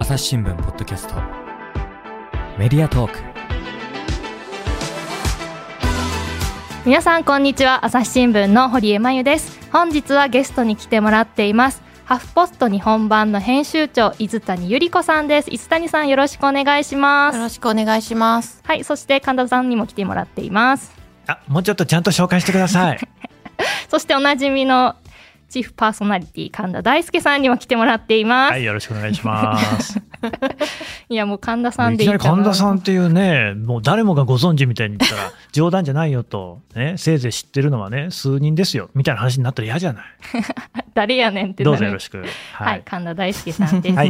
朝日新聞ポッドキャスト。メディアトーク。皆さんこんにちは。朝日新聞の堀江真由です。本日はゲストに来てもらっています。ハフポスト日本版の編集長伊豆谷由里子さんです。伊豆谷さんよろしくお願いします。よろしくお願いします。はいそして神田さんにも来てもらっています。あ、もうちょっとちゃんと紹介してください。そしておなじみのチーフパーソナリティ神田大輔さんにも来てもらっています、はい、よろしくお願いします。い、やもう神田さんいきなりでいいかな神田さんっていうね、もう誰もがご存知みたいに言ったら、冗談じゃないよと、ね、せいぜい知ってるのはね、数人ですよ、みたいな話になったら嫌じゃない？誰やねんってどうぞよろしく。はい、神田大輔さんです。は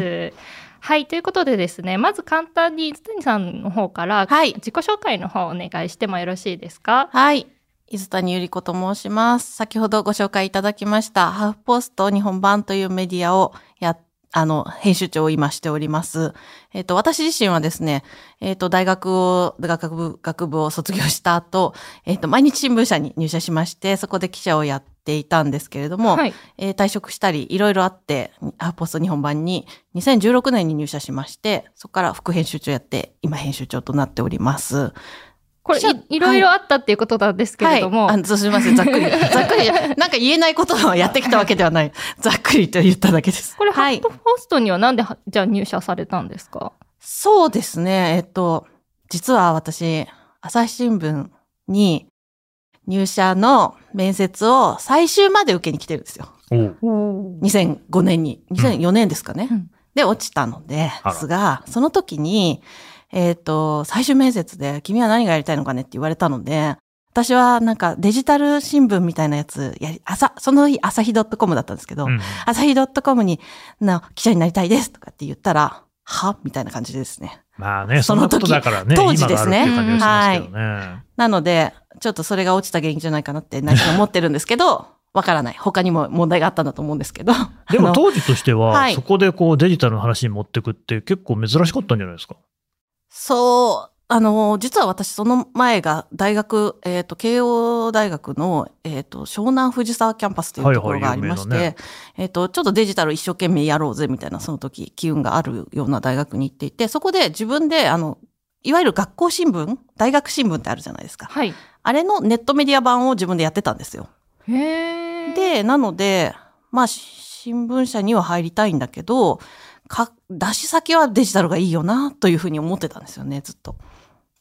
はいい、ということでですね、まず簡単に津谷さんの方から、はい自己紹介の方お願いしてもよろしいですか？はい伊豆谷ゆり子と申します先ほどご紹介いただきましたハーフポスト日本版というメディアをやあの、編集長を今しております。えっ、と、私自身はですね、えっ、と、大学を、学部、学部を卒業した後、えっ、と、毎日新聞社に入社しまして、そこで記者をやっていたんですけれども、はい、えー退職したり、いろいろあって、ハーフポスト日本版に2016年に入社しまして、そこから副編集長やって、今編集長となっております。これいいろいろあったっていうことなんですけれども、はい、あすみません、ざっくり。ざっくり。なんか言えないことをやってきたわけではない。ざっくりと言っただけです。これ、ハはいット。ポストにはなんではじゃあ入社されたんですか？そうですね。えっと、実は私、朝日新聞に入社の面接を最終まで受けに来てるんですよ。2005年に。2004年ですかね。うんで、落ちたのですが、その時に、えっ、と、最終面接で、君は何がやりたいのかねって言われたので、私はなんかデジタル新聞みたいなやつ、やり、朝、その日朝日 .com だったんですけど、うん朝日 .com に、な、記者になりたいですとかって言ったら、は？みたいな感じですね。まあね、そその時だからね、当時ですね今があるってい。なので、ちょっとそれが落ちた原因じゃないかなって内心思ってるんですけど、わからない。他にも問題があったんだと思うんですけど。でも当時としては、はいそこでこうデジタルの話に持ってくって結構珍しかったんじゃないですか。そう、あの、実は私その前が大学、えっ、と、慶応大学の、えっ、と、湘南藤沢キャンパスというところがありまして、はいはい有名なえっ、と、ちょっとデジタル一生懸命やろうぜみたいな、その時、機運があるような大学に行っていて、そこで自分で、あの、いわゆる学校新聞大学新聞ってあるじゃないですか。はい。あれのネットメディア版を自分でやってたんですよ。へー、で、なので、まあ、し新聞社には入りたいんだけど、か、出し先はデジタルがいいよな、というふうに思ってたんですよね、ずっと。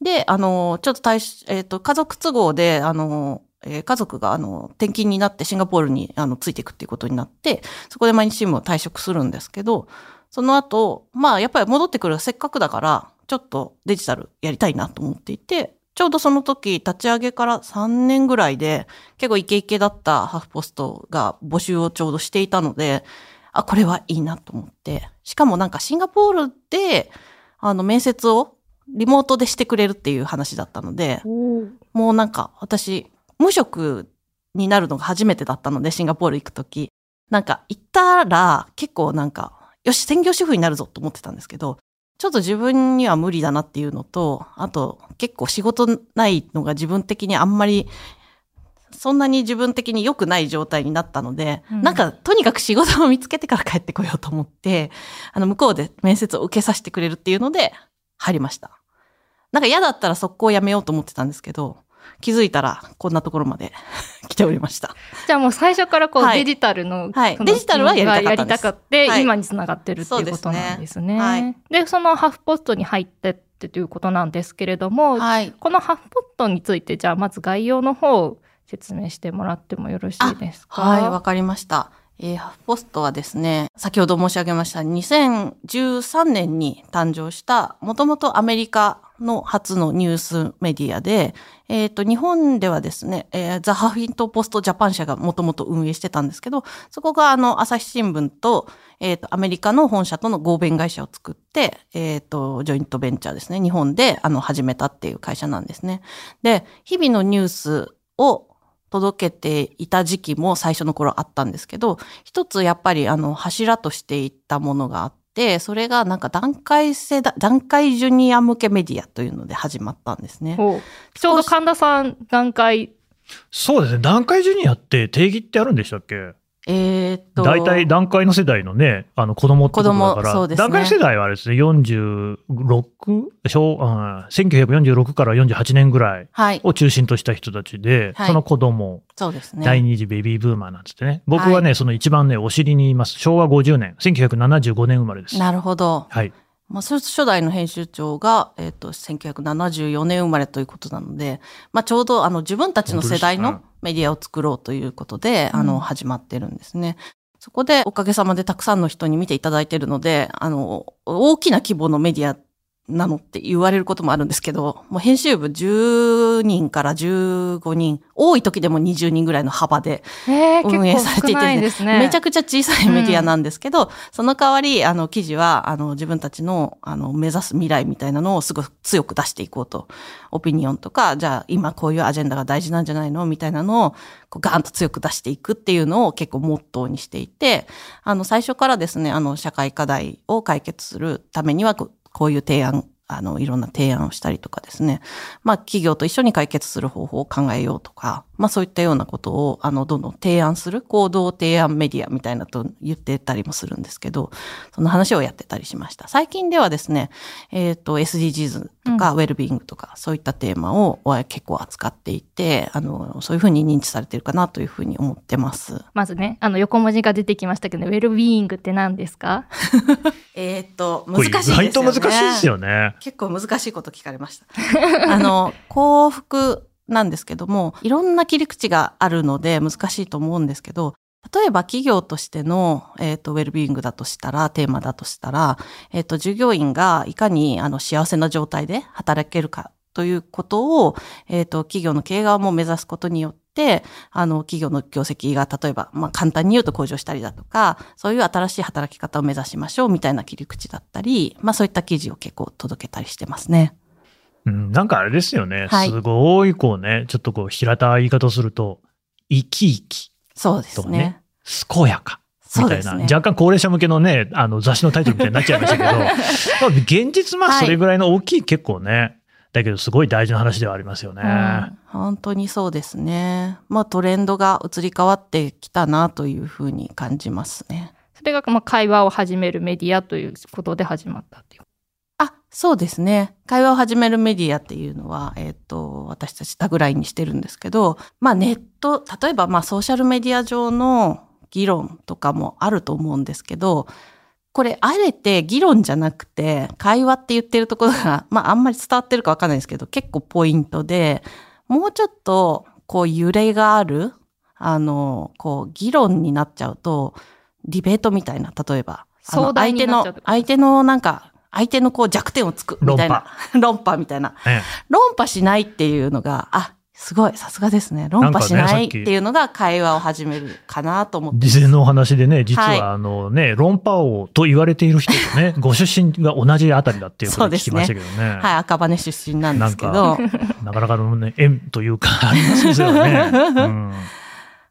で、あの、ちょっと大し、えっ、と、家族都合で、あの、えー家族が、あの、転勤になってシンガポールに、あの、ついていくっていうことになって、そこで毎日新聞を退職するんですけど、その後、まあ、やっぱり戻ってくるせっかくだから、ちょっとデジタルやりたいなと思っていて、ちょうどその時、立ち上げから3年ぐらいで、結構イケイケだったハーフポストが募集をちょうどしていたので、あ、これはいいなと思って。しかもなんかシンガポールで、あの、面接をリモートでしてくれるっていう話だったので、もうなんか私、無職になるのが初めてだったので、シンガポール行くとき。なんか行ったら結構なんか、よし、専業主婦になるぞと思ってたんですけど、ちょっと自分には無理だなっていうのと、あと結構仕事ないのが自分的にあんまり、そんなに自分的に良くない状態になったので、うんなんかとにかく仕事を見つけてから帰ってこようと思って、あの向こうで面接を受けさせてくれるっていうので入りました。なんか嫌だったら速攻辞めようと思ってたんですけど、気づいたらこんなところまで 来ておりました。じゃあもう最初からこう、はいデジタルの、はいデジタルはやりたかったですやりたかって、はい今につながってるっていうことなんですね。そうですねでそのハーフポストに入ってってということなんですけれども、はい。このハーフポストについてじゃあまず概要の方を説明してもらってもよろしいですか？はい、わかりました。えーハフポストはですね、先ほど申し上げました2013年に誕生した、もともとアメリカの初のニュースメディアで、えっ、と、日本ではですね、えーザ・ハフィント・ポスト・ジャパン社がもともと運営してたんですけど、そこがあの、朝日新聞と、えっ、と、アメリカの本社との合弁会社を作って、えっ、と、ジョイントベンチャーですね、日本であの、始めたっていう会社なんですね。で、日々のニュースを届けていた時期も最初の頃あったんですけど、一つやっぱりあの柱としていったものがあって、それがなんか段階世代、段階ジュニア向けメディアというので始まったんですね。ちょうど神田さん段階そうですね。段階ジュニアって定義ってあるんでしたっけ？えーっと。大体段階の世代のね、あの子供ってことだから、そうですね段階の世代はあれですね、46、小あ1946から48年ぐらいはい。を中心とした人たちで、はいその子供、そうですね。第二次ベビーブーマーなんつってね、僕はね、はその一番ね、お尻にいます。昭和50年、1975年生まれです。なるほど。はい。まあ、初代の編集長が、えっ、と、1974年生まれということなので、まあ、ちょうど、あの、自分たちの世代のメディアを作ろうということで、うんあの、始まってるんですね。そこで、おかげさまでたくさんの人に見ていただいているので、あの、大きな規模のメディアなのって言われることもあるんですけど、もう編集部10人から15人、多い時でも20人ぐらいの幅で、えー、運営されていて。めちゃくちゃ小さいメディアなんですけど、その代わり、あの、記事は、あの、自分たちの、あの、目指す未来みたいなのをすごく強く出していこうと。オピニオンとか、じゃあ、今こういうアジェンダが大事なんじゃないの？みたいなのを、こうガーンと強く出していくっていうのを結構モットーにしていて、あの、最初からですね、あの、社会課題を解決するためには、こういう提案、あの、いろんな提案をしたりとかですね。まあ、企業と一緒に解決する方法を考えようとか、まあ、そういったようなことを、あの、どんどん提案する、行動提案メディアみたいなと言ってたりもするんですけど、その話をやってたりしました。最近ではですね、えっ、と、SDGs とか、ウェルビーイングとか、そういったテーマをえ結構扱っていて、あの、そういうふうに認知されてるかなというふうに思ってます。まずね、あの横文字が出てきましたけど、ウェルビーイングって何ですか？えっ、と、難しいですよね。意外と難しいですよね。結構難しいこと聞かれました。あの、幸福なんですけども、いろんな切り口があるので難しいと思うんですけど、例えば企業としての、えっ、と、ウェルビーイングだとしたら、テーマだとしたら、えっ、と、従業員がいかに、あの、幸せな状態で働けるかということを、えっ、と、企業の経営側も目指すことによって、あの、企業の業績が、例えば、まあ、簡単に言うと向上したりだとか、そういう新しい働き方を目指しましょうみたいな切り口だったり、まあ、そういった記事を結構届けたりしてますね。うん、なんかあれですよね。はいすごい、こうね、ちょっとこう平たい言い方をすると、生き生き、そうですね。健やか。みたいな、ね。若干高齢者向けのね、あの雑誌のタイトルみたいになっちゃいましたけど、まあ現実まあはいそれぐらいの大きい結構ね、だけどすごい大事な話ではありますよね。うん本当にそうですね。まあトレンドが移り変わってきたなというふうに感じますね。それがまあ会話を始めるメディアということで始まったっていう。あ、そうですね。会話を始めるメディアっていうのは、えっ、と、私たちタグラインにしてるんですけど、まあネット、例えばまあソーシャルメディア上の議論とかもあると思うんですけど、これ、あえて議論じゃなくて、会話って言ってるところが、まああんまり伝わってるかわかんないですけど、結構ポイントで、もうちょっと、こう揺れがある、あの、こう議論になっちゃうと、ディベートみたいな、例えば、あの壮大に相手の相手のなんか、相手のこう弱点をつくみたいな。論破 みたいな。ね論破しないっていうのが、あ、すごい、さすがですね。論破しないっていうのが会話を始めるかなと思ってます。事前のお話でね、実はいはあのね、論破王と言われている人とね、ご出身が同じあたりだっていうことを聞きましたけどね。はい、赤羽出身なんですけど、なかなかのね、縁というか、ありますよね。うん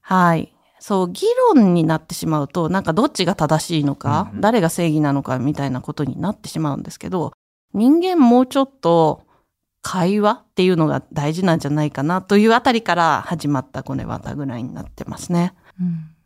はい。そう、議論になってしまうと、なんかどっちが正しいのか、うんうん誰が正義なのかみたいなことになってしまうんですけど、人間もうちょっと会話っていうのが大事なんじゃないかなというあたりから始まったこれはタグラインになってますね。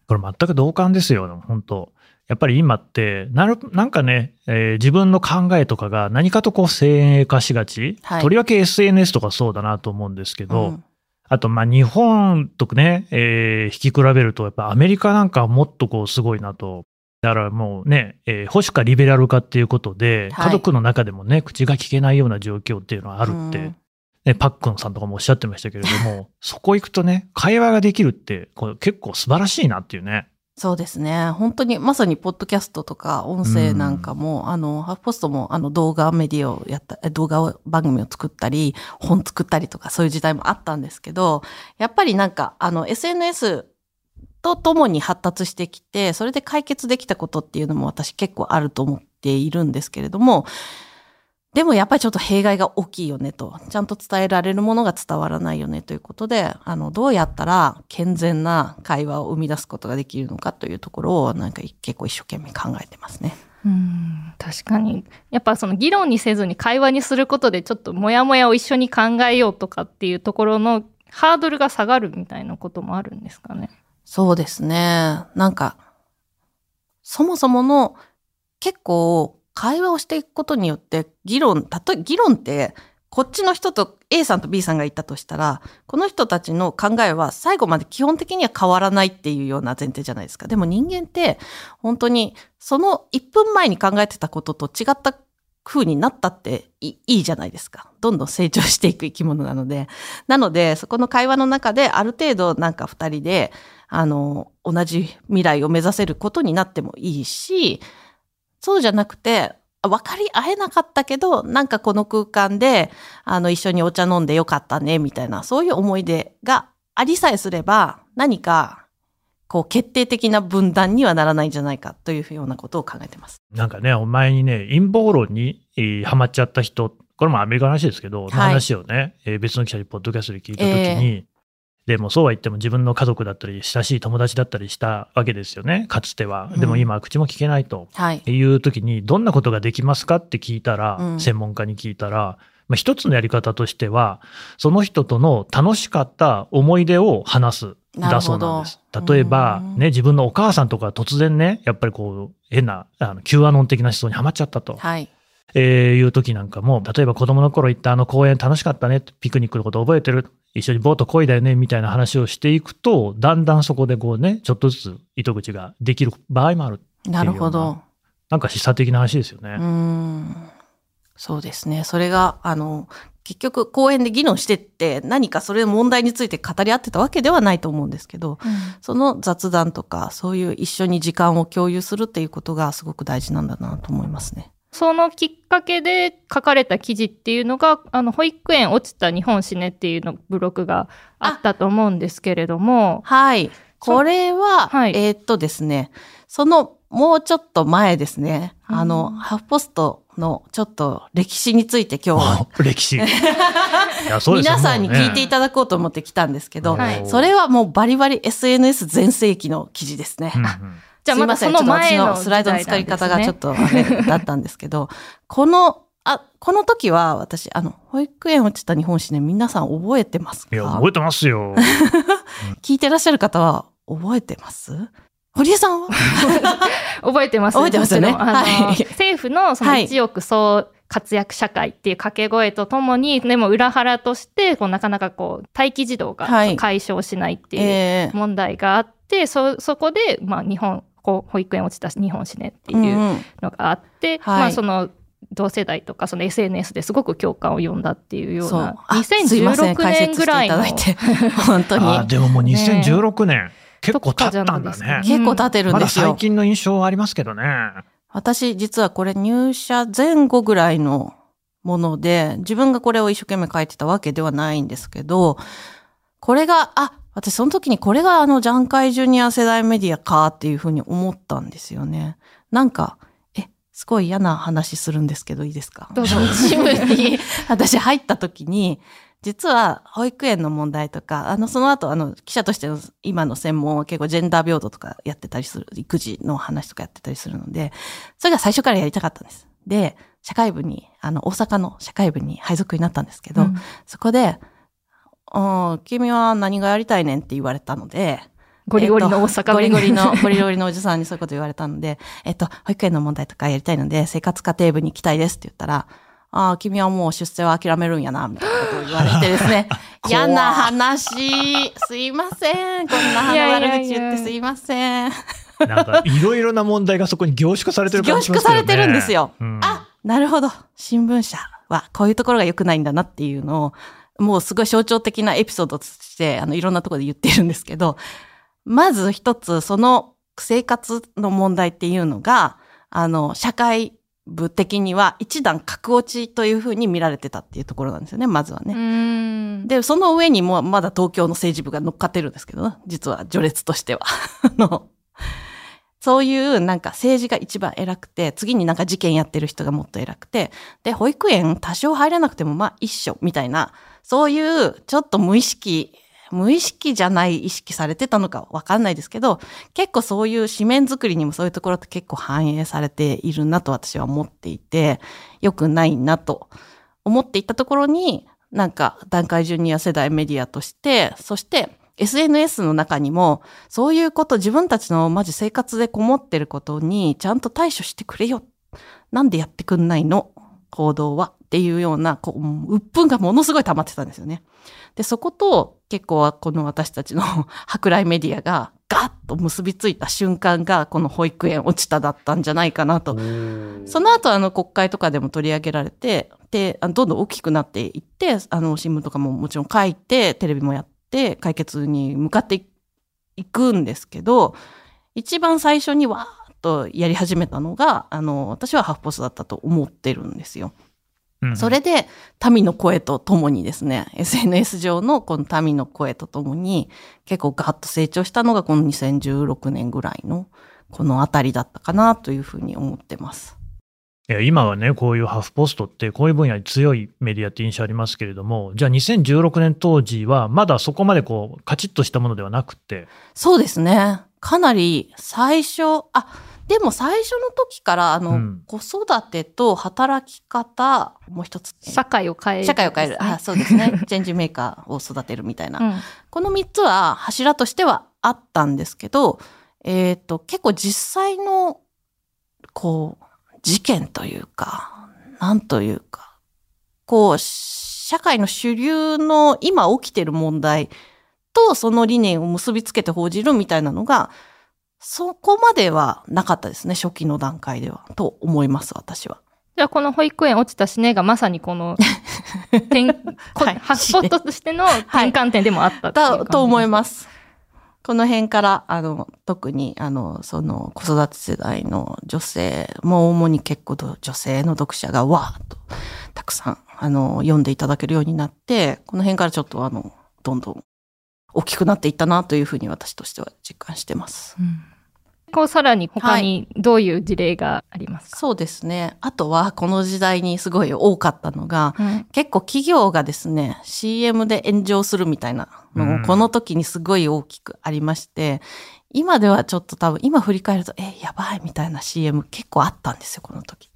これ全く同感ですよ、本当やっぱり今って、なる、なんかね、えー自分の考えとかが何かとこう先鋭化しがち、はいとりわけ SNS とかそうだなと思うんですけど、うんあと、まあ、日本とね、えー引き比べると、やっぱアメリカなんかはもっとこうすごいなと。だからもうね、えー保守かリベラルかっていうことで、はい家族の中でもね、口が聞けないような状況っていうのはあるって、うんね、パックンさんとかもおっしゃってましたけれども、そこ行くとね、会話ができるって、これ結構素晴らしいなっていうね。そうですね。本当に、まさに、ポッドキャストとか、音声なんかも、あの、ハーフポストも、あの、動画メディアをやった、え動画を番組を作ったり、本作ったりとか、そういう時代もあったんですけど、やっぱりなんか、あの、SNS とともに発達してきて、それで解決できたことっていうのも私結構あると思っているんですけれども、でもやっぱりちょっと弊害が大きいよねと。ちゃんと伝えられるものが伝わらないよねということで、あの、どうやったら健全な会話を生み出すことができるのかというところを、なんか結構一生懸命考えてますね。うん確かにやっぱその議論にせずに会話にすることでちょっとモヤモヤを一緒に考えようとかっていうところのハードルが下がるみたいなこともあるんですかね。そうですね。なんか、そもそもの結構会話をしていくことによって議論、たとえ議論ってこっちの人と A さんと B さんがいたとしたら、この人たちの考えは最後まで基本的には変わらないっていうような前提じゃないですか。でも人間って本当にその1分前に考えてたことと違った風になったっていいじゃないですか。どんどん成長していく生き物なので。なので、そこの会話の中である程度なんか二人で、あの、同じ未来を目指せることになってもいいし、そうじゃなくて、分かり合えなかったけど、なんかこの空間で、あの、一緒にお茶飲んでよかったね、みたいな、そういう思い出がありさえすれば、何か、こう、決定的な分断にはならないんじゃないかというようなことを考えてます。なんかね、お前にね、陰謀論に、えーハマっちゃった人、これもアメリカの話ですけど、いの話をね、えー別の記者にポッドキャストで聞いたときに、でもそうは言っても自分の家族だったり、親しい友達だったりしたわけですよね、かつては。でも今は口も聞けないと。はい。いう時に、どんなことができますかって聞いたら、うん専門家に聞いたら、まあ、一つのやり方としては、その人との楽しかった思い出を話す。だそうなんです。例えば、うんね、自分のお母さんとか突然ね、やっぱりこう、変な、あの、Q アノン的な思想にはまっちゃったと。はい。えーいう時なんかも、例えば子供の頃行ったあの公園楽しかったね、ピクニックのこと覚えてる、一緒にボート漕いだよね、みたいな話をしていくと、だんだんそこでこうね、ちょっとずつ糸口ができる場合もある。なるほど。なんか示唆的な話ですよね。うーんそうですね。それが、あの、結局公園で議論してって何かそれの問題について語り合ってたわけではないと思うんですけど、その雑談とかそういう一緒に時間を共有するっていうことがすごく大事なんだなと思いますね。そのきっかけで書かれた記事っていうのが、あの、保育園落ちた日本史ねっていうのブログがあったと思うんですけれども、はい。これは、はいえーっとですね、そのもうちょっと前ですね、あうの、んハーフポストのちょっと歴史について今日はお歴史。皆さんに聞いていたただこうと思って来たんですけど、はいそれはもうバリバリ SNS 全盛期の記事ですね。じゃあまだその前のすいませんちょっと私のスライドの使い方がちょっとあれだったんですけど、この、あ、この時は私、あの、保育園落ちた日本史ね、皆さん覚えてますか？いや、覚えてますよ。聞いてらっしゃる方は覚えてます？堀江さんは？覚えてます。覚えてますよね。はい。政府のそのはい。一億総活躍社会っていう掛け声とともに、でも裏腹として、こうなかなかこう、待機児童がはい。解消しないっていうええ問題があって、そ、そこで、まあ日本、こう保育園落ちた日本史ねってうんいううんのがあって、はい。まあその、同世代とかその SNS ですごく共感を呼んだっていうようそう。な、あすいません2016年ぐらいの解説していただいて。本当に。あでももう2016年、結構経ったんだね。結構経ってるんですよ、最近の印象はありますけどね。私実はこれ入社前後ぐらいのもので、自分がこれを一生懸命書いてたわけではないんですけど、これが、あ、私その時にこれがあのジャンカイジュニア世代メディアかっていうふうに思ったんですよね。なんか、え、すごい嫌な話するんですけどいいですかどうぞ新聞に私入った時に、実は保育園の問題とか、あの、その後、あの、記者としての今の専門は結構ジェンダー平等とかやってたりする、育児の話とかやってたりするので、それが最初からやりたかったんです。で、社会部に、あの、大阪の社会部に配属になったんですけど、うんそこで、うん、君は何がやりたいねんって言われたので、ゴリゴリの大阪ゴリ弁ゴリの、ゴリゴリのおじさんにそういうこと言われたので、えっと、保育園の問題とかやりたいので、生活家庭部に行きたいですって言ったら、ああ、君はもう出世は諦めるんやな、みたいなことを言われてですね。嫌な話。すいません。こんな悪口言ってすいません。なんか、いろいろな問題がそこに凝縮されてる感じしますよね。凝縮されてるんですようんあ、なるほど。新聞社はこういうところが良くないんだなっていうのを、もうすごい象徴的なエピソードとして、あの、いろんなところで言ってるんですけど、まず一つ、その生活の問題っていうのが、あの、社会部的には一段格落ちというふうに見られてたっていうところなんですよね、まずはね。うんで、その上にもまだ東京の政治部が乗っかってるんですけど、実は序列としては。あの、そういうなんか政治が一番偉くて、次になんか事件やってる人がもっと偉くて、で、保育園多少入らなくてもまあ一緒みたいな、そういうちょっと無意識、無意識じゃない意識されてたのかわかんないですけど、結構そういう紙面作りにもそういうところって結構反映されているなと私は思っていて、良くないなと思っていたところに、なんか段階ジュニア世代メディアとして、そして SNS の中にも、そういうこと、自分たちのマジ生活でこもってることに、ちゃんと対処してくれよ。なんでやってくんないの？行動は。っていうような、こう、鬱憤がものすごい溜まってたんですよね。で、そこと結構この私たちの 舶来メディアがガッと結びついた瞬間がこの保育園落ちただったんじゃないかなと。その後あの国会とかでも取り上げられて、で、どんどん大きくなっていって、あの新聞とかももちろん書いて、テレビもやって解決に向かっていくんですけど、一番最初にわーっとやり始めたのが、あの、私はハーフポストだったと思ってるんですよ。それで、民の声とともにですね、SNS 上のこの民の声とともに、結構ガッと成長したのがこの2016年ぐらいの、このあたりだったかなというふうに思ってます。いや今はね、こういうハフポストって、こういう分野に強いメディアって印象ありますけれども、じゃあ2016年当時は、まだそこまでこう、カチッとしたものではなくて。そうですね。かなり最初、あ、でも最初の時から、あの、うん、子育てと働き方、もう一つ、社会を変える、社会を変える。あ、そうですね。チェンジメーカーを育てるみたいな。うん、この三つは柱としてはあったんですけど、えっ、ー、と、結構実際の、こう、事件というか、なんというか、こう、社会の主流の今起きてる問題とその理念を結びつけて報じるみたいなのが、そこまではなかったですね、初期の段階では。と思います、私は。じゃあ、この保育園落ちた死ねがまさにこの、転、はい、ハスポットとしての転換点でもあったと、はい、と思います。この辺から、あの、特に、あの、その、子育て世代の女性、もう主に結構女性の読者がわーっと、たくさん、あの、読んでいただけるようになって、この辺からちょっと、あの、どんどん大きくなっていったなというふうに私としては実感してます。うんこうさらに他にどういう事例がありますか、はい、そうですね。あとはこの時代にすごい多かったのが、うん、結構企業がですね、CM で炎上するみたいなのをこの時にすごい大きくありまして、今ではちょっと多分、今振り返ると、え、やばいみたいな CM 結構あったんですよ、この時。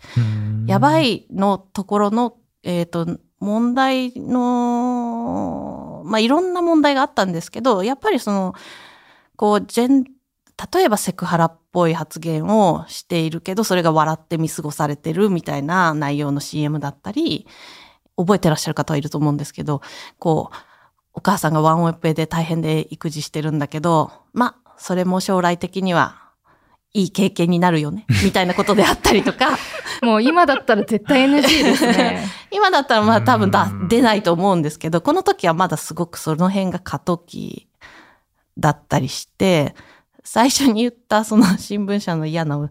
やばいのところの、えっ、ー、と、問題の、まあ、いろんな問題があったんですけど、やっぱりその、こう、ジェン例えばセクハラっぽい発言をしているけど、それが笑って見過ごされてるみたいな内容の CM だったり、覚えてらっしゃる方はいると思うんですけど、こう、お母さんがワンオペで大変で育児してるんだけど、まあ、それも将来的にはいい経験になるよね、みたいなことであったりとか。もう今だったら絶対 NG ですね。今だったらまあ多分だ出ないと思うんですけど、この時はまだすごくその辺が過渡期だったりして、最初に言ったその 新聞社の嫌な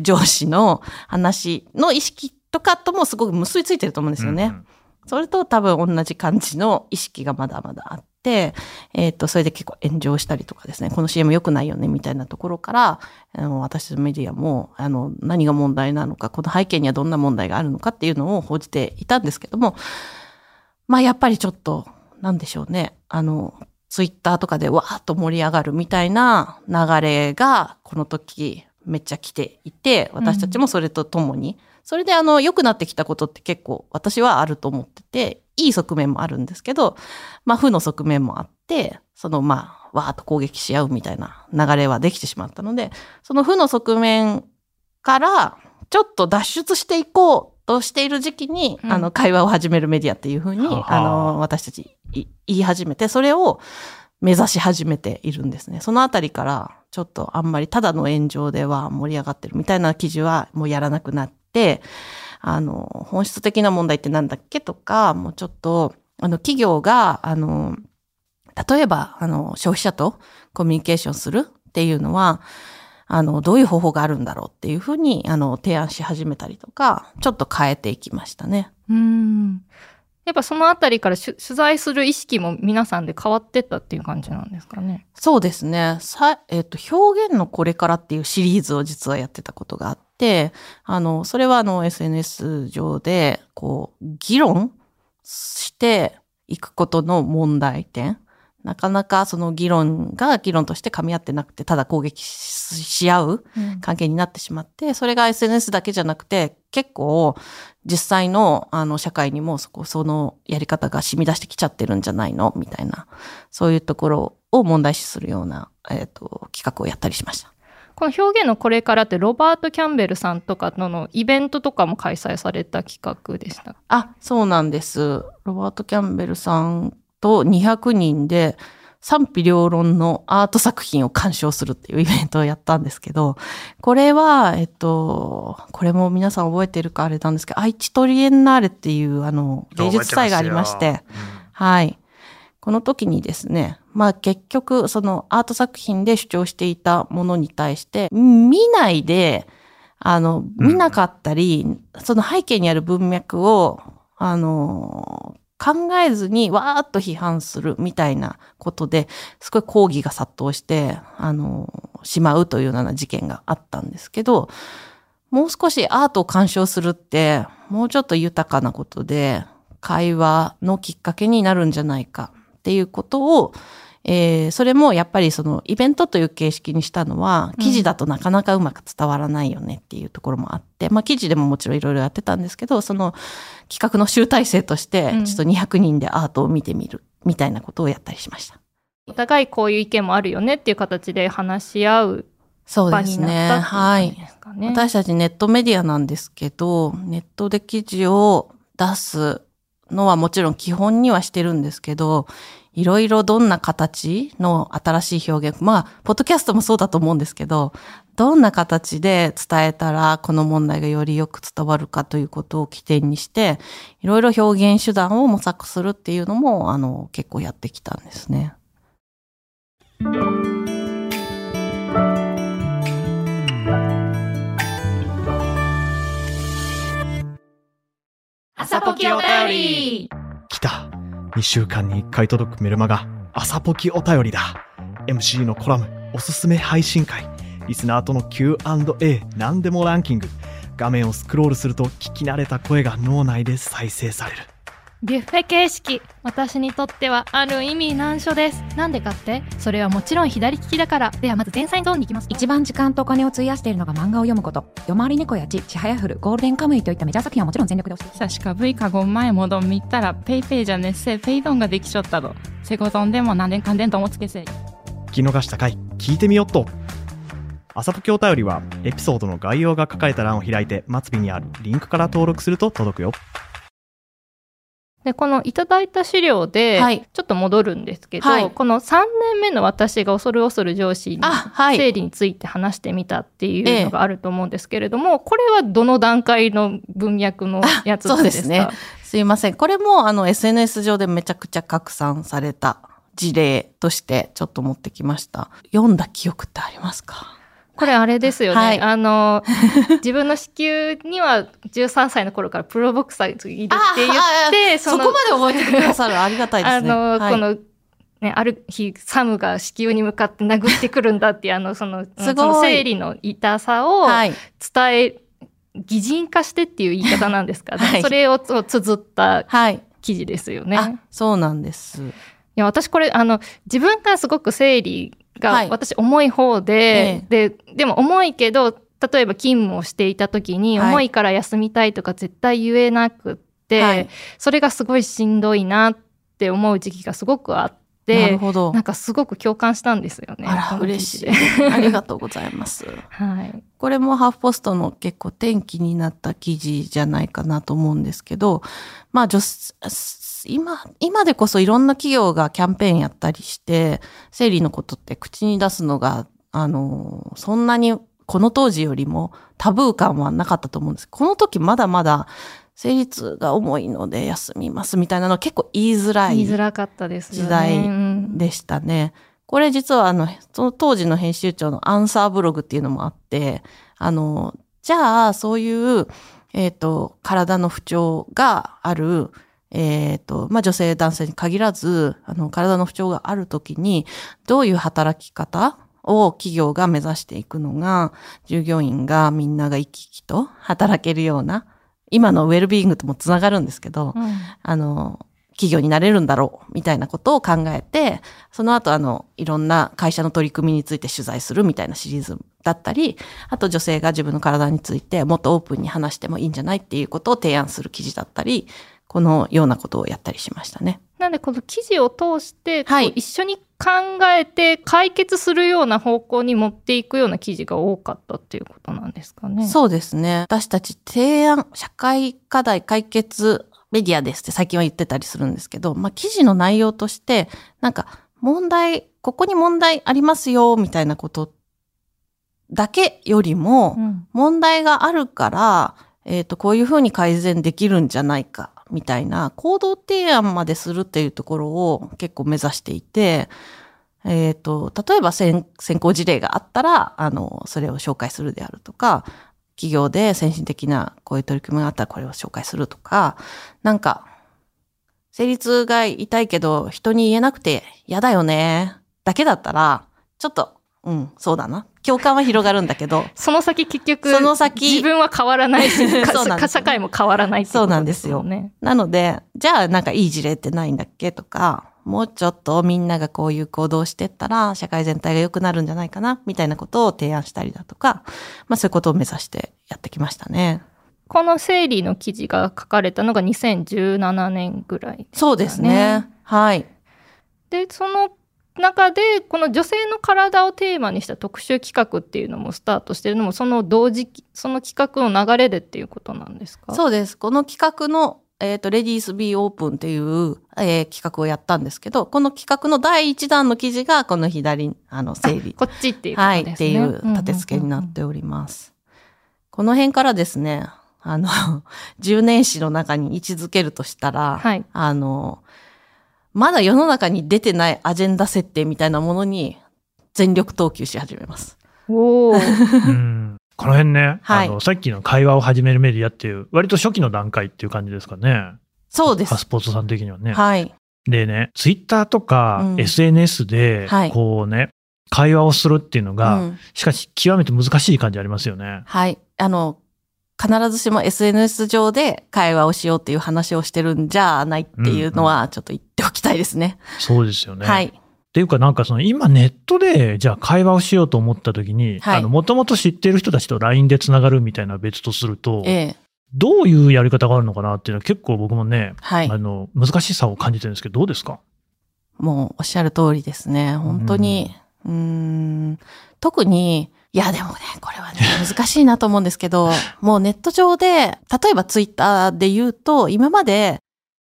上司の話の意識とかともすごく結びついてると思うんですよね。うん、それと多分同じ感じの意識がまだまだあって、えっ、ー、と、それで結構炎上したりとかですね、この CM 良くないよねみたいなところから、あの私のメディアも、あの、何が問題なのか、この背景にはどんな問題があるのかっていうのを報じていたんですけども、まあやっぱりちょっと、なんでしょうね。あの、ツイッターとかでわーっと盛り上がるみたいな流れがこの時めっちゃ来ていて、私たちもそれとともに、うん、それであの良くなってきたことって結構私はあると思ってて、いい側面もあるんですけど、まあ負の側面もあって、そのまあわーっと攻撃し合うみたいな流れはできてしまったので、その負の側面からちょっと脱出していこうとしている時期に、うん、あの、会話を始めるメディアっていうふうに、あ。の、私たち言い始めて、それを目指し始めているんですね。そのあたりから、ちょっとあんまりただの炎上では盛り上がってる。みたいな記事はもうやらなくなって、あの、本質的な問題ってなんだっけとか、もうちょっと、あの、企業が、あの、例えば、あの、消費者とコミュニケーションするっていうのは、あの、どういう方法があるんだろうっていうふうに、あの、提案し始めたりとか、ちょっと変えていきましたね。うん。やっぱそのあたりから取材する意識も皆さんで変わってったっていう感じなんですかね。そうですね。さ、えっ、ー、と、表現のこれからっていうシリーズを実はやってたことがあって、あの、それはあの SNS 上で、こう、議論していくことの問題点。なかなかその議論が議論として噛み合ってなくて、ただ攻撃し合う関係になってしまって、うん、それが SNS だけじゃなくて、結構実際のあの社会にもそこ、そのやり方が染み出してきちゃってるんじゃないのみたいな、そういうところを問題視するような、えっ、と、企画をやったりしました。この表現のこれからってロバート・キャンベルさんとかとのイベントとかも開催された企画でした？あ、そうなんです。ロバート・キャンベルさんと200人で賛否両論のアート作品を鑑賞するっていうイベントをやったんですけど、これは、えっと、これも皆さん覚えてるかあれなんですけど、愛知トリエンナーレっていうあの芸術祭がありまして、はい。この時にですね、まあ結局そのアート作品で主張していたものに対して、見ないで、あの、見なかったり、その背景にある文脈を、あの、考えずにわーっと批判するみたいなことで、すごい抗議が殺到して、あの、しまうというような事件があったんですけど、もう少しアートを鑑賞するって、もうちょっと豊かなことで、会話のきっかけになるんじゃないかっていうことを、えーそれもやっぱりそのイベントという形式にしたのは、記事だとなかなかうまく伝わらないよねっていうところもあって、まあ記事でももちろんいろいろやってたんですけど、その企画の集大成としてうん、ちょっと200人でアートを見てみるみたいなことをやったりしました。お互いこういう意見もあるよねっていう形で話し合うそうですね。なったはい。私たちネットメディアなんですけど、ネットで記事を出すのはもちろん基本にはしてるんですけど、いろいろどんな形の新しい表現、まあ、ポッドキャストもそうだと思うんですけど、どんな形で伝えたらこの問題がよりよく伝わるかということを起点にして、いろいろ表現手段を模索するっていうのも、あの、結構やってきたんですね。朝ポキお便り来た2週間に1回届くメルマガ朝ポキお便りだ。MC のコラムおすすめ配信会。リスナーとの Q&A 何でもランキング。画面をスクロールすると聞き慣れた声が脳内で再生される。ビュッフェ形式私にとってはある意味難所です。なんでかって？それはもちろん左利きだから。ではまず前菜ゾーンに行きます。一番時間とお金を費やしているのが漫画を読むこと。夜回り猫やち、ちはやふる、ゴールデンカムイといったメジャー作品はもちろん全力で押して사실前もどん見たらペイペイじゃねっせペイドンができちゃったのセゴドンでも何年かんでんともつけせ聞き逃した回聞いてみよっと。朝ポキお便りはエピソードの概要が書かれた欄を開いて末尾にあるリンクから登録すると届くよでこのいただいた資料で、はいちょっと戻るんですけど、はいこの3年目の私が恐る恐る上司に。生理について話してみたっていうのがあると思うんですけれども、これはどの段階の文脈のやつあそうでかですすねすいません。これもあの SNS 上でめちゃくちゃ拡散された事例としてちょっと持ってきました。読んだ記憶ってありますか？これあれですよね。はいあの、自分の子宮には13歳の頃からプロボクサーいるって言って、そこまで覚えてくださるありがたいですね。あの、はいこの、ね、ある日、サムが子宮に向かって殴ってくるんだっていう、あの、その、すごいその生理の痛さをはい。伝え、擬人化してっていう言い方なんですか？ね。はいそれをつ綴ったはい。記事ですよね。あ、そうなんです。いや、私これ、あの、自分がすごく生理はいが、私重い方で、で、でも重いけど、例えば勤務をしていた時に、はい重いから休みたいとか絶対言えなくって、はいそれがすごいしんどいなって思う時期がすごくあっなるて、ほどな。んかすごく共感したんですよね。あら、嬉し事いで。ありがとうございます。はい。これもハーフポストの結構転機になった記事じゃないかなと思うんですけど、まあ女今、今でこそいろんな企業がキャンペーンやったりして、生理のことって口に出すのが、あの、そんなにこの当時よりもタブー感はなかったと思うんです。この時まだまだ生理痛が重いので休みますみたいなの結構言いづらい。言いづらかったです。時代うんでしたね。これ実はあの、その当時の編集長のアンサーブログっていうのもあって、あの、じゃあそういう、えっ、と、体の不調がある、えっ、と、まあ、女性男性に限らず、あの、体の不調があるときに、どういう働き方を企業が目指していくのが、従業員がみんなが生き生きと働けるような、今のウェルビーイングともつながるんですけど、うん。あの、企業になれるんだろう、みたいなことを考えて、その後、あの、いろんな会社の取り組みについて取材するみたいなシリーズだったり、あと女性が自分の体についてもっとオープンに話してもいいんじゃないっていうことを提案する記事だったり、このようなことをやったりしましたね。なんでこの記事を通して、はい一緒に考えて解決するような方向に持っていくような記事が多かったっていうことなんですかね。そうですね。私たち提案、社会課題解決メディアですって最近は言ってたりするんですけど、まあ、記事の内容として、なんか問題、ここに問題ありますよ、みたいなことだけよりも、うん問題があるから、えっ、と、こういうふうに改善できるんじゃないか、みたいな行動提案までするっていうところを結構目指していて、えっ、と、例えば先先行事例があったら、あの、それを紹介するであるとか、企業で先進的なこういう取り組みがあったらこれを紹介するとか、なんか、生理痛が痛いけど人に言えなくて嫌だよね。だけだったら、ちょっと、うん、そうだな。共感は広がるんだけど、その先結局、その先自分は変わらないし、か そうなんね社会も変わらないってことそうなんですよね。なので、じゃあなんかいい事例ってないんだっけとか、もうちょっとみんながこういう行動をしてったら社会全体が良くなるんじゃないかなみたいなことを提案したりだとか、まあそういうことを目指してやってきましたね。この生理の記事が書かれたのが2017年ぐらいですかそうですね。はい。で、その中で、この女性の体をテーマにした特集企画っていうのもスタートしてるのも、その同時期、その企画の流れでっていうことなんですかそうです。この企画の、えっ、と、レディース B オープンっていう、えー企画をやったんですけど、この企画の第一弾の記事が、この左、あの、整理。こっちっていうことはい、っていう立て付けになっております。この辺からですね、あの、10年史の中に位置づけるとしたら、はいあの、まだ世の中に出てないアジェンダ設定みたいなものに全力投球し始めます。おー うんこの辺ね、はいあの、さっきの会話を始めるメディアっていう、割と初期の段階っていう感じですかね。そうです。パスポーツさん的にはね。はい。でね、ツイッターとかうん SNS ではい、こうね、会話をするっていうのが、うんしかし極めて難しい感じありますよね。はい。あの、必ずしも SNS 上で会話をしようっていう話をしてるんじゃないっていうのは、ちょっと言っておきたいですね。そうですよね。はい。っていうかなんかその今ネットでじゃあ会話をしようと思った時に、はいあの、もともと知ってる人たちと LINE でつながるみたいな別とすると、ええ。どういうやり方があるのかなっていうのは結構僕もね、はいあ。の、難しさを感じてるんですけど、どうですか？もうおっしゃる通りですね。本当に。うーん。特に、いやでもね、これはね、難しいなと思うんですけど、もうネット上で、例えばツイッターで言うと、今まで、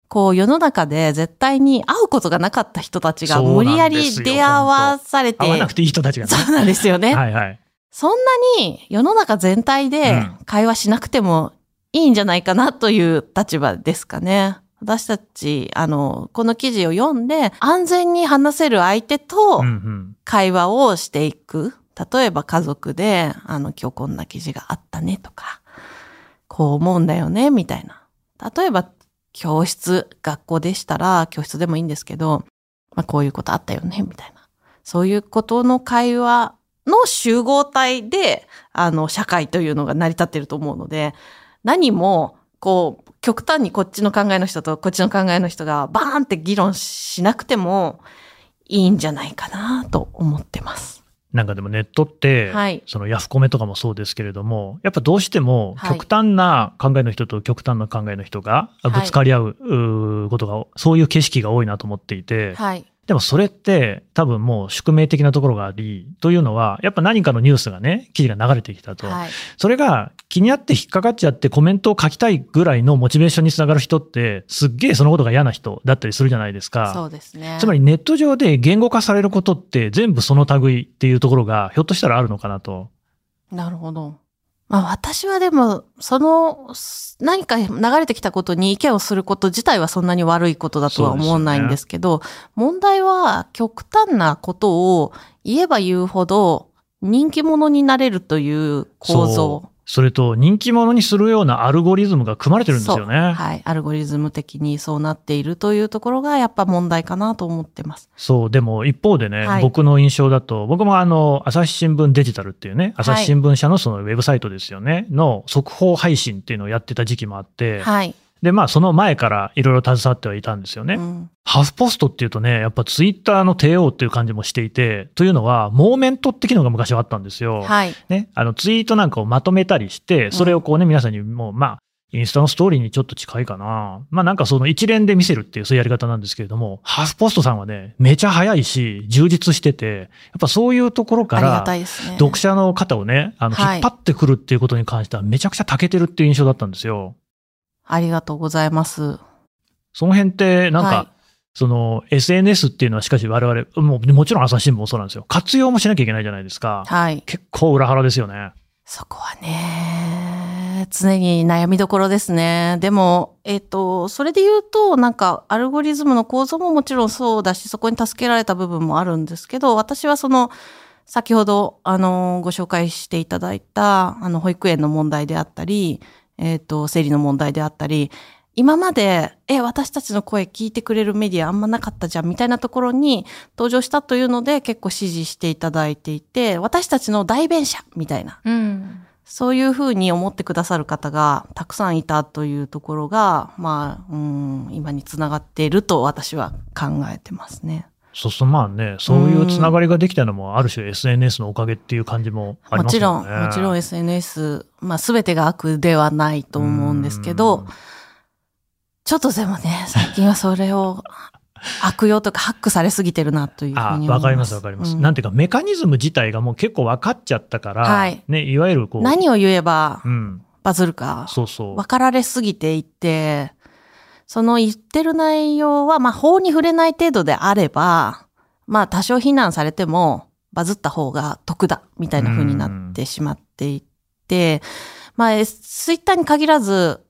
こう世の中で絶対に会うことがなかった人たちが無理やり出会わされて、会わなくていい人たちがね。そうなんですよね。はいはい。そんなに世の中全体でうん会話しなくてもいいんじゃないかなという立場ですかね。私たち、あの、この記事を読んで安全に話せる相手とうんうん。会話をしていく。例えば家族で、あの、今日こんな記事があったねとか、こう思うんだよね、みたいな。例えば教室、学校でしたら教室でもいいんですけど、まあこういうことあったよね、みたいな。そういうことの会話の集合体で、あの、社会というのが成り立ってると思うので、何も、こう、極端にこっちの考えの人とこっちの考えの人がバーンって議論しなくてもいいんじゃないかなと思ってます。なんかでもネットって、はい。そのヤフコメとかもそうですけれども、やっぱどうしてもはい。極端な考えの人と極端な考えの人がい。ぶつかり合うことが、そういう景色が多いなと思っていて、はい。でもそれって多分もう宿命的なところがあり、というのは、やっぱ何かのニュースがね、記事が流れてきたと。はい。それが気になって引っかかっちゃってコメントを書きたいぐらいのモチベーションにつながる人って、すっげえそのことが嫌な人だったりするじゃないですそか。うですね。つまりネット上で言語化されることって全部その類っていうところがひょっとしたらあるのかなと。なるほど。まあ私はでも、その、何か流れてきたことに意見をすること自体はそんなに悪いことだとは思わないんですけど、問題は極端なことを言えば言うほど人気者になれるという構造。それと人気者にするようなアルゴリズムが組まれてるんですよね。はい。アルゴリズム的にそうなっているというところがやっぱ問題かなと思ってます。そう、でも一方でね、はい僕の印象だと、僕もあの、朝日新聞デジタルっていうね、朝日新聞社のそのウェブサイトですよね、の速報配信っていうのをやってた時期もあって、はい。で、まあその前からいろいろ携わってはいたんですよね。うんハーフポストっていうとね、やっぱツイッターの帝王っていう感じもしていて、というのは、モーメントって機能が昔はあったんですよ。はい。ね、あのツイートなんかをまとめたりして、それをこうね、皆さんにもう、まあ、インスタのストーリーにちょっと近いかな。まあなんかその一連で見せるっていうそういうやり方なんですけれども、ハーフポストさんはね、めちゃ早いし、充実してて、やっぱそういうところから。読者の方をね、あの、はい引っ張ってくるっていうことに関してはめちゃくちゃ長けてるっていう印象だったんですよ。ありがとうございます。その辺って、なんか、はいその SNS っていうのはしかし我々、もうもちろん朝日新聞もそうなんですよ。活用もしなきゃいけないじゃないですか。はい。結構裏腹ですよね。そこはね、常に悩みどころですね。でも、えっ、と、それで言うと、なんか、アルゴリズムの構造ももちろんそうだし、そこに助けられた部分もあるんですけど、私はその、先ほど、あの、ご紹介していただいた、あの、保育園の問題であったり、えっ、と、生理の問題であったり、今まで、え、私たちの声聞いてくれるメディアあんまなかったじゃん、みたいなところに登場したというので結構支持していただいていて、私たちの代弁者、みたいな。うん。そういうふうに思ってくださる方がたくさんいたというところが、まあ、うん、今につながっていると私は考えてますね。そうそう、まあね、そういうつながりができたのも、ある種 SNS のおかげっていう感じもありもちろん、ますよね。もちろん SNS、まあ全てが悪ではないと思うんですけど、ちょっとでもね、最近はそれを 悪用とかハックされすぎてるなというふうに。わかりますわかります、うんなんていうか、メカニズム自体がもう結構分かっちゃったから、はいね、いわゆるこう。何を言えばうん。バズるか。そうそう。分かられすぎていて、その言ってる内容は、まあ法に触れない程度であれば、まあ多少非難されてもバズった方が得だ、みたいな風になってしまっていて、まあ、ツイッターに限らず、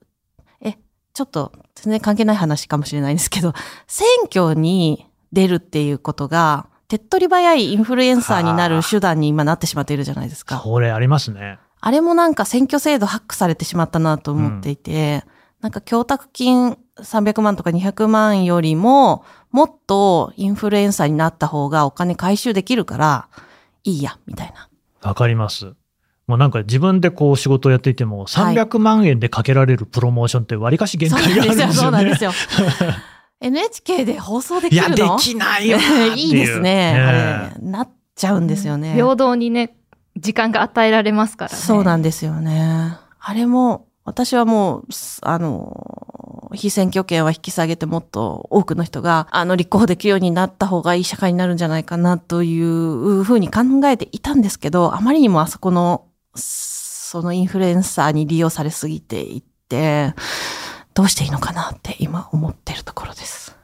え、ちょっと全然関係ない話かもしれないんですけど、選挙に出るっていうことが、手っ取り早いインフルエンサーになる手段に今なってしまっているじゃないですか。これありますね。あれもなんか選挙制度ハックされてしまったなと思っていて、なんか供託金300万とか200万よりも、もっとインフルエンサーになった方がお金回収できるから、いいや、みたいな。わかります。もうなんか自分でこう仕事をやっていても、300万円でかけられるプロモーションって割かし限そう界があるんですよね。そうなんですよ。NHK で放送できいや、るのできないよいう。いいですね。あねれ、なっちゃうんですよね。平等にね、時間が与えられますからね。そうなんですよね。あれも、私はもう、すあの、非選挙権は引き下げてもっと多くの人が、あの、立候補できるようになった方がいい社会になるんじゃないかなというふうに考えていたんですけど、あまりにもあそこの、そのインフルエンサーに利用されすぎていって、どうしていいのかなって今思ってるところです。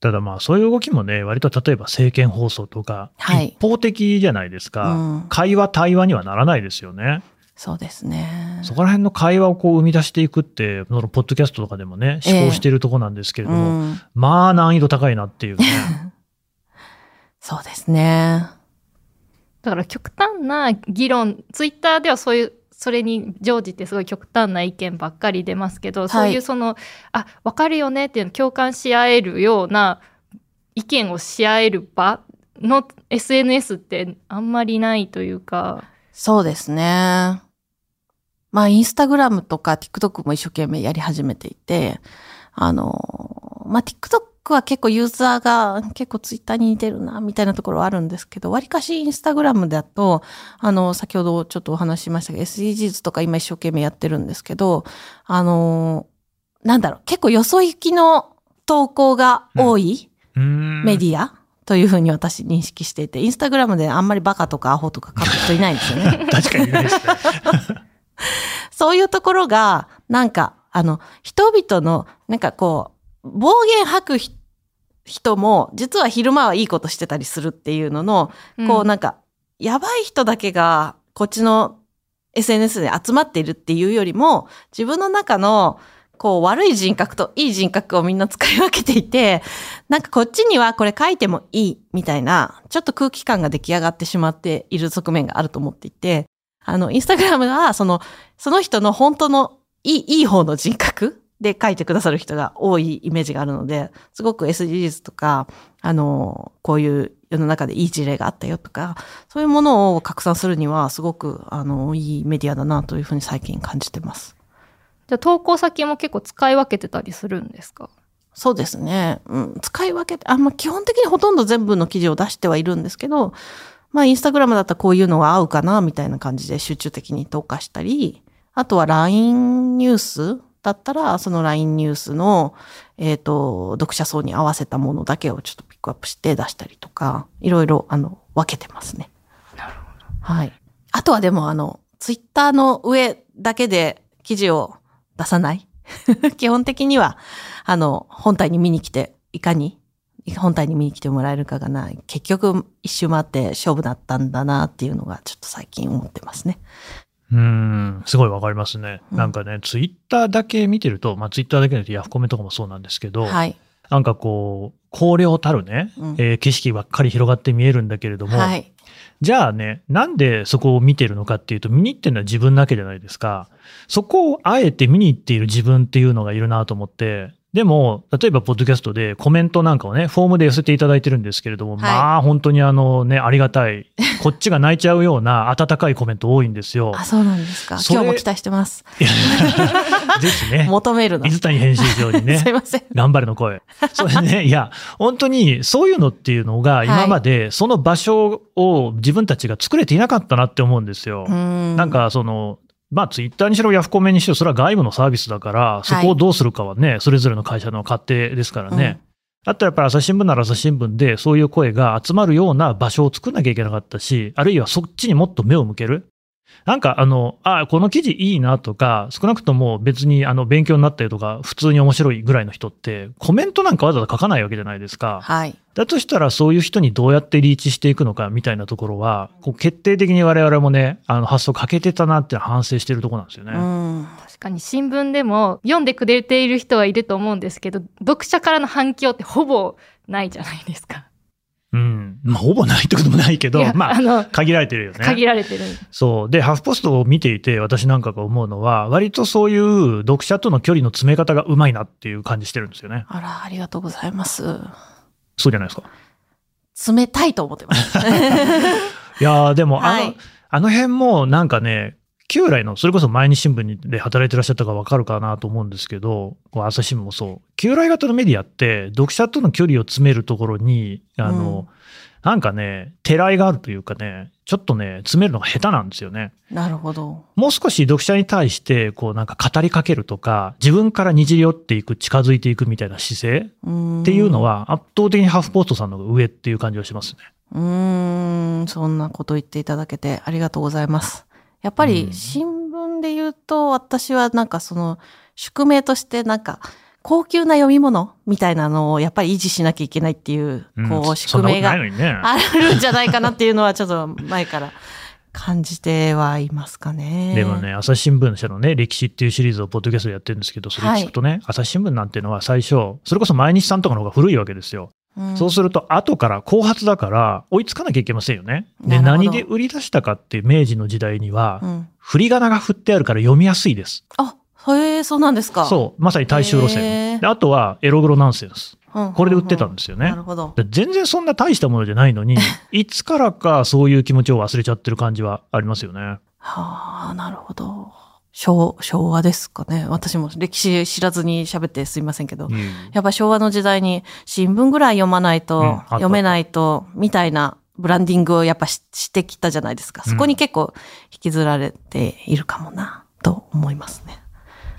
ただまあそういう動きもね、割と例えば政見放送とか、はい一方的じゃないですか、うん会話、対話にはならないですよね。そうですね。そこら辺の会話をこう生み出していくって、そのポッドキャストとかでもね、ええ思考しているとこなんですけれども、うん、まあ難易度高いなっていうね。そうですね。だから極端な議論、ツイッターではそういう、それに乗じてすごい極端な意見ばっかり出ますけど、そういうその、あ、わかるよねっていうのを共感し合えるような意見をし合える場の SNS ってあんまりないというか、そうですね。まあ、インスタグラムとか TikTok も一生懸命やり始めていて、あの、まあ、TikTok は結構ユーザーが結構 Twitter に似てるな、みたいなところはあるんですけど、割かしインスタグラムだと、あの、先ほどちょっとお話ししましたけど、SDGs とか今一生懸命やってるんですけど、あの、なんだろう、結構よそ行きの投稿が多い、メディアというふうに私認識していて、インスタグラムであんまりバカとかアホとか書く人いないんですよね。確かにないですね。そういうところが、なんか、あの、人々の、なんかこう、暴言吐くひ人も、実は昼間はいいことしてたりするっていうのの、こうなんか、やばい人だけが、こっちの SNS で集まっているっていうよりも、自分の中の、こう悪い人格といい人格をみんな使い分けていて、なんかこっちにはこれ書いてもいいみたいな、ちょっと空気感が出来上がってしまっている側面があると思っていて、あの、インスタグラムは、その、その人の本当のいい、いい方の人格で書いてくださる人が多いイメージがあるので、すごく SDGs とか、あの、こういう世の中でいい事例があったよとか、そういうものを拡散するには、すごく、あの、いいメディアだなというふうに最近感じてます。じゃあ投稿先も結構使い分けてたりするんですか？そうですね。うん、使い分けて、あ、まあ、基本的にほとんど全部の記事を出してはいるんですけど、まあ、インスタグラムだったらこういうのが合うかな、みたいな感じで集中的に投下したり、あとは LINE ニュースだったら、その LINE ニュースの、えっ、と、読者層に合わせたものだけをちょっとピックアップして出したりとか、いろいろ、あの、分けてますね。なるほど。はい。あとはでも、あの、ツイッターの上だけで記事を出さない。基本的には、あの、本体に見に来て、いかに本体に見に来てもらえるかがない。結局、一周回って勝負だったんだなっていうのが、ちょっと最近思ってますね。うん、すごいわかりますね。うんなんかね、ツイッターだけ見てると、まあツイッターだけでヤフコメとかもそうなんですけど、はい。なんかこう、荒涼たるね、うんえー景色ばっかり広がって見えるんだけれども、はい。じゃあね、なんでそこを見てるのかっていうと、見に行ってるのは自分だけじゃないですか。そこをあえて見に行っている自分っていうのがいるなと思って、でも、例えば、ポッドキャストでコメントなんかをね、フォームで寄せていただいてるんですけれども、はいまあ、本当にあのね、ありがたい。こっちが泣いちゃうような温かいコメント多いんですよ。あ、そうなんですか。今日も期待してます。ぜひね、求めるの。水谷編集長にね すい、ません。頑張れの声。それね、いや、本当にそういうのっていうのが今までその場所を自分たちが作れていなかったなって思うんですよ。ななん、かその、まあツイッターにしろヤフコメにしろそれは外部のサービスだから、そこをどうするかはね、それぞれの会社の勝手ですからね。だったらやっぱり朝日新聞なら朝日新聞でそういう声が集まるような場所を作んなきゃいけなかったし、あるいはそっちにもっと目を向ける。なんかあの、あこの記事いいなとか、少なくとも別にあの勉強になったりとか、普通に面白いぐらいの人って、コメントなんかわざわざ書かないわけじゃないですか。はい。だとしたらそういう人にどうやってリーチしていくのかみたいなところは、こう決定的に我々もね、あの発想欠けてたなって反省してるところなんですよね。うん。確かに新聞でも読んでくれている人はいると思うんですけど読者からの反響ってほぼないじゃないですか。うん。まあ、ほぼないってこともないけどまあ、あの限られてるよね。限られてる。そう。で、ハフポストを見ていて、私なんかが思うのは、割とそういう読者との距離の詰め方がうまいなっていう感じしてるんですよね。あら、ありがとうございます。そうじゃないですか。冷たいと思ってます。いやーでも、あの、はいあの辺もなんかね、旧来の、それこそ毎日新聞で働いてらっしゃったからわかるかなと思うんですけど、こう朝日新聞もそう。旧来型のメディアって、読者との距離を詰めるところに、あの、なんかね、てらいがあるというかね、ちょっとね、詰めるのが下手なんですよね。なるほど。もう少し読者に対して、こうなんか語りかけるとか、自分からにじり寄っていく、近づいていくみたいな姿勢っっていうの、は、圧倒的にハーフポストさんの方が上っていう感じはしますね。うーん、そんなこと言っていただけてありがとうございます。やっぱうんり新聞で言うと、私はなんかその宿命としてなんか高級な読み物みたいなのをやっぱり維持しなきゃいけないっていう、うんこうそ宿命が。あるんじゃないかなっていうのはちょっと前から感じてはいますかね。でもね、朝日新聞社のね、歴史っていうシリーズをポッドキャストでやってるんですけど、それ聞くとね、朝日新聞なんていうのは最初、それこそ毎日さんとかの方が古いわけですよ。うん、そうすると、後から後発だから追いつかなきゃいけませんよね。で、何で売り出したかっていう明治の時代には、うん、振り仮名が振ってあるから読みやすいです。あ、へえ、そうなんですか。そう、まさに大衆路へ線。ーであとは、エログロナンセンス。うん。これで売ってたんですよねなるほど。で全然そんな大したものじゃないのに、いつからかそういう気持ちを忘れちゃってる感じはありますよね。はあ、なるほど。昭昭和ですかね。私も歴史知らずに喋ってすいませんけど。やっぱ昭和の時代に新聞ぐらい読まないと、うん読めないと、みたいなブランディングをやっぱししてきたじゃないですか。そこに結構引きずられているかもな、と思いますね。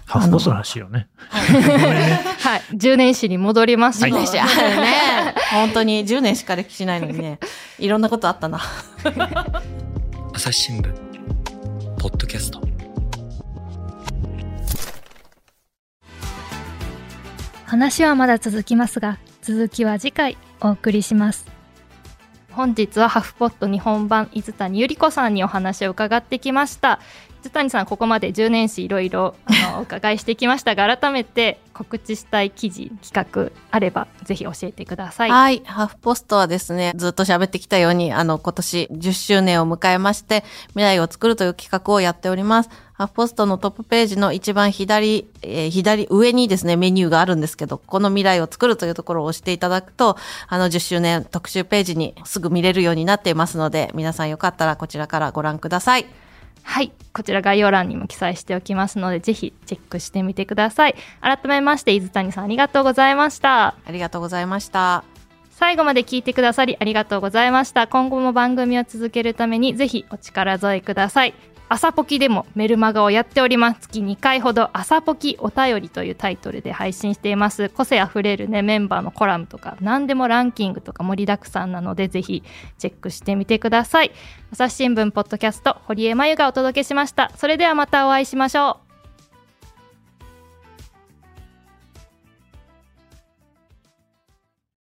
ハーフポストの話よね。はい。10年史に戻ります。10年史あるね。本当に10年しか歴史ないのにね、いろんなことあったな。朝日新聞ポッドキャスト話はまだ続きますが続きは次回お送りします本日はハフポット日本版伊豆谷ゆり子さんにお話を伺ってきました伊豆谷さんここまで10年史いろいろあのお伺いしてきましたが改めて告知したい記事企画あればぜひ教えてくださいはい。ハーフポストはですね、ずっと喋ってきたように、あの、今年10周年を迎えまして、未来を作るという企画をやっております。ハーフポストのトップページの一番左、えー左上にですね、メニューがあるんですけど、この未来を作るというところを押していただくと、あの、10周年特集ページにすぐ見れるようになっていますので、皆さんよかったらこちらからご覧ください。はい。こちら概要欄にも記載しておきますのでぜひチェックしてみてください。改めまして伊豆谷さんありがとうございました。ありがとうございました。最後まで聞いてくださりありがとうございました。今後も番組を続けるためにぜひお力添えください朝ポキでもメルマガをやっております。月2回ほど朝ポキお便りというタイトルで配信しています。個性あふれるねメンバーのコラムとか何でもランキングとか盛りだくさんなのでぜひチェックしてみてください。朝日新聞ポッドキャスト堀江真由がお届けしました。それではまたお会いしましょう。